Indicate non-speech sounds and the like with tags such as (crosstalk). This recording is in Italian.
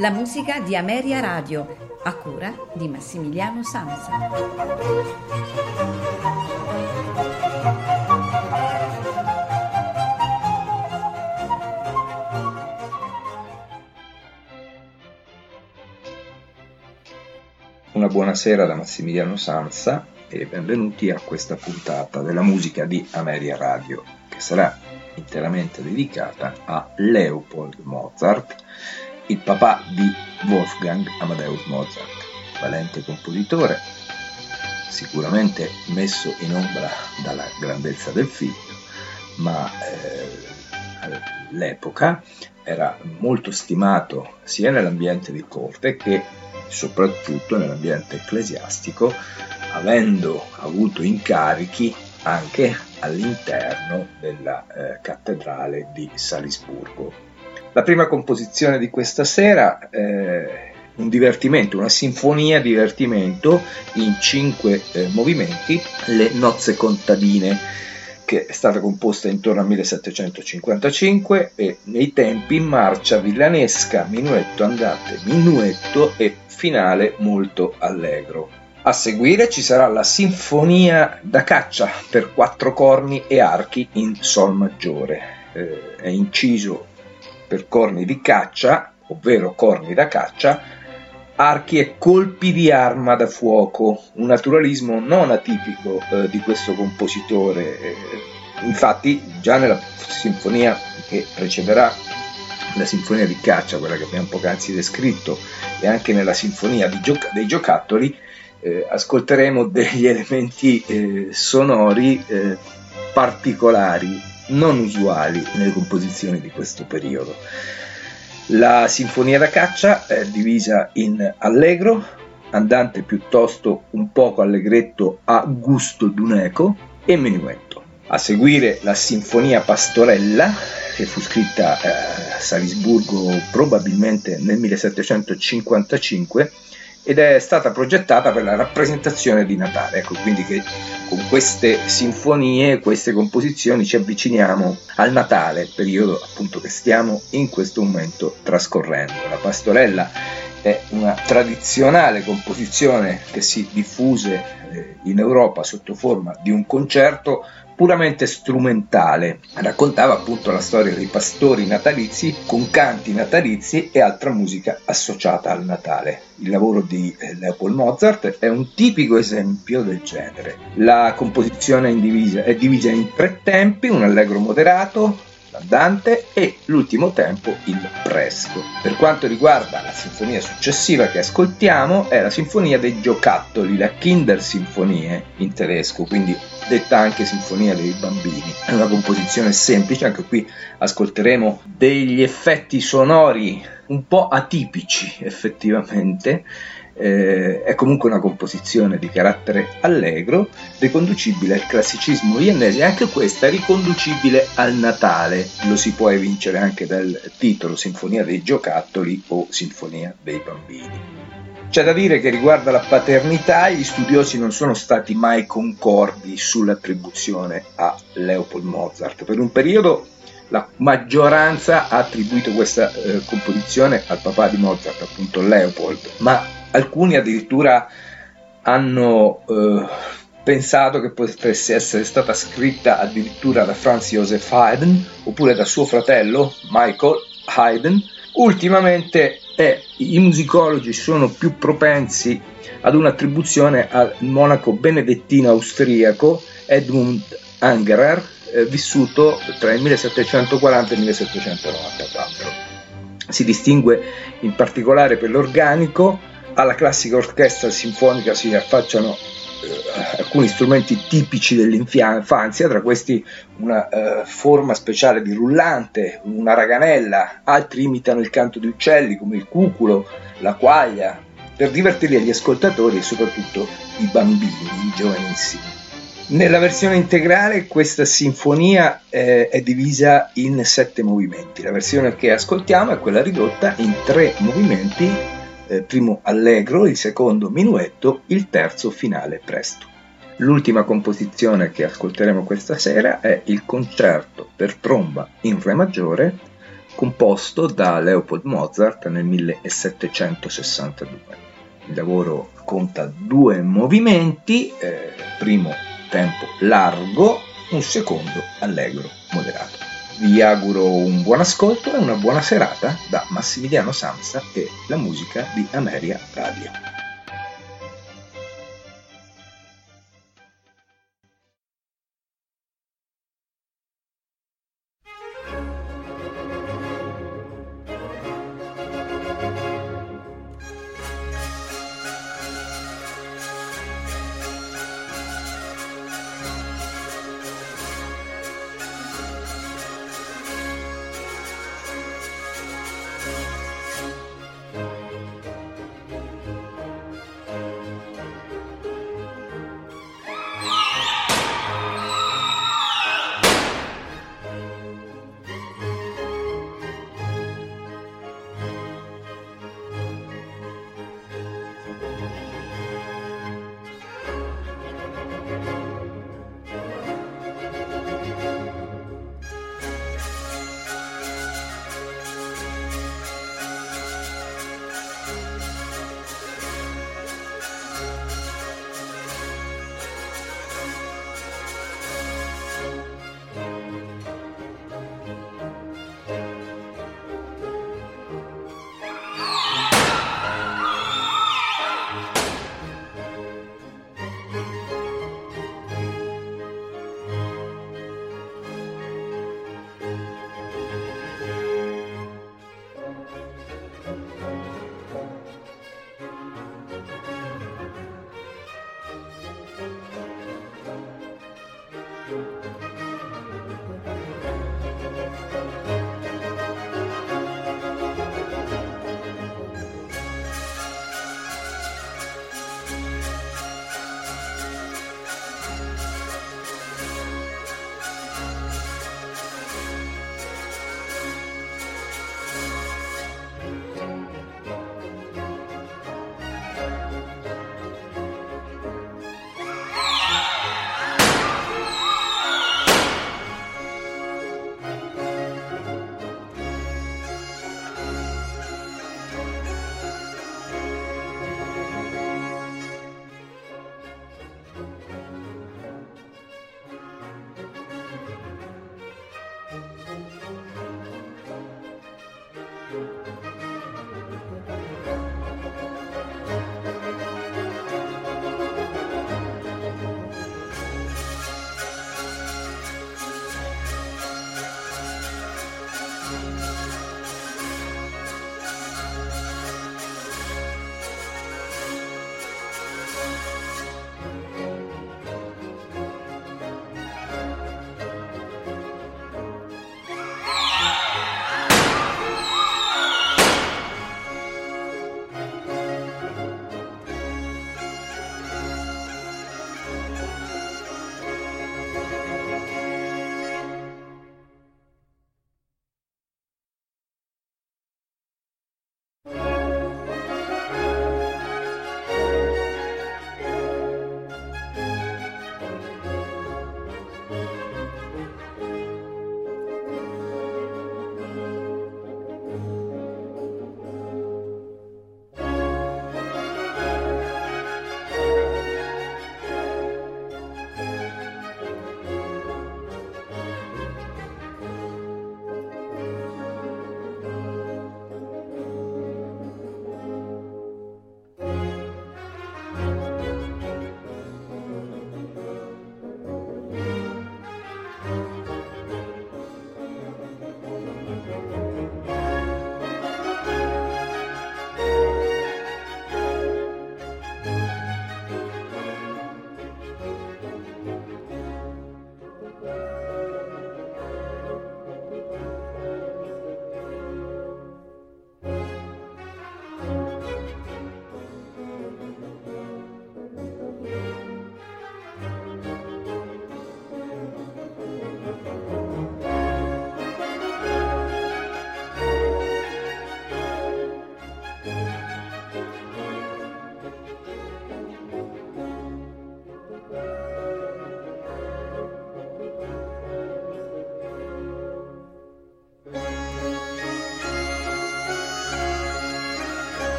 La musica di Ameria Radio, a cura di Massimiliano Sansa. Buonasera da Massimiliano Sansa e benvenuti a questa puntata della musica di Ameria Radio, che sarà interamente dedicata a Leopold Mozart il papà di Wolfgang Amadeus Mozart, valente compositore, sicuramente messo in ombra dalla grandezza del figlio, ma eh, all'epoca era molto stimato sia nell'ambiente di corte che soprattutto nell'ambiente ecclesiastico, avendo avuto incarichi anche all'interno della eh, cattedrale di Salisburgo. La prima composizione di questa sera è un divertimento, una sinfonia divertimento in cinque eh, movimenti, le nozze contadine, che è stata composta intorno al 1755 e nei tempi marcia villanesca, minuetto andante, minuetto e finale molto allegro. A seguire ci sarà la Sinfonia da caccia per quattro corni e archi in Sol maggiore. Eh, è inciso per corni di caccia, ovvero corni da caccia, archi e colpi di arma da fuoco, un naturalismo non atipico eh, di questo compositore. Eh, infatti, già nella sinfonia che precederà la sinfonia di caccia, quella che abbiamo poc'anzi descritto, e anche nella sinfonia gioc- dei giocattoli, eh, ascolteremo degli (laughs) elementi eh, sonori eh, particolari non usuali nelle composizioni di questo periodo. La sinfonia da caccia è divisa in allegro, andante piuttosto un poco allegretto a gusto d'uneco e menuetto. A seguire la sinfonia pastorella che fu scritta eh, a Salisburgo probabilmente nel 1755 ed è stata progettata per la rappresentazione di Natale. Ecco quindi che con queste sinfonie, queste composizioni ci avviciniamo al Natale, periodo appunto che stiamo in questo momento trascorrendo. La pastorella è una tradizionale composizione che si diffuse eh, in Europa sotto forma di un concerto puramente strumentale. Raccontava appunto la storia dei pastori natalizi con canti natalizi e altra musica associata al Natale. Il lavoro di eh, Leopold Mozart è un tipico esempio del genere. La composizione è divisa, è divisa in tre tempi, un allegro moderato, l'andante e l'ultimo tempo il presto. Per quanto riguarda la sinfonia successiva che ascoltiamo è la sinfonia dei giocattoli, la Kindersinfonie in tedesco, quindi detta anche Sinfonia dei bambini. È una composizione semplice, anche qui ascolteremo degli effetti sonori un po' atipici effettivamente. Eh, è comunque una composizione di carattere allegro, riconducibile al classicismo viennese, anche questa riconducibile al Natale, lo si può evincere anche dal titolo Sinfonia dei giocattoli o Sinfonia dei bambini. C'è da dire che riguardo alla paternità gli studiosi non sono stati mai concordi sull'attribuzione a Leopold Mozart. Per un periodo la maggioranza ha attribuito questa eh, composizione al papà di Mozart, appunto Leopold, ma alcuni addirittura hanno eh, pensato che potesse essere stata scritta addirittura da Franz Joseph Haydn oppure da suo fratello Michael Haydn. Ultimamente e i musicologi sono più propensi ad un'attribuzione al monaco benedettino austriaco Edmund Angerer, eh, vissuto tra il 1740 e il 1794. Si distingue in particolare per l'organico, alla classica orchestra sinfonica si affacciano eh, alcuni strumenti tipici dell'infanzia, tra questi una eh, forma speciale di rullante, una raganella, altri imitano il canto di uccelli come il cuculo, la quaglia, per divertire gli ascoltatori e soprattutto i bambini, i giovanissimi. Nella versione integrale questa sinfonia eh, è divisa in sette movimenti. La versione che ascoltiamo è quella ridotta in tre movimenti, eh, primo allegro, il secondo minuetto, il terzo finale presto. L'ultima composizione che ascolteremo questa sera è il concerto per tromba in Re maggiore composto da Leopold Mozart nel 1762. Il lavoro conta due movimenti, eh, primo tempo largo, un secondo allegro moderato. Vi auguro un buon ascolto e una buona serata da Massimiliano Samsa e la musica di Ameria Radio.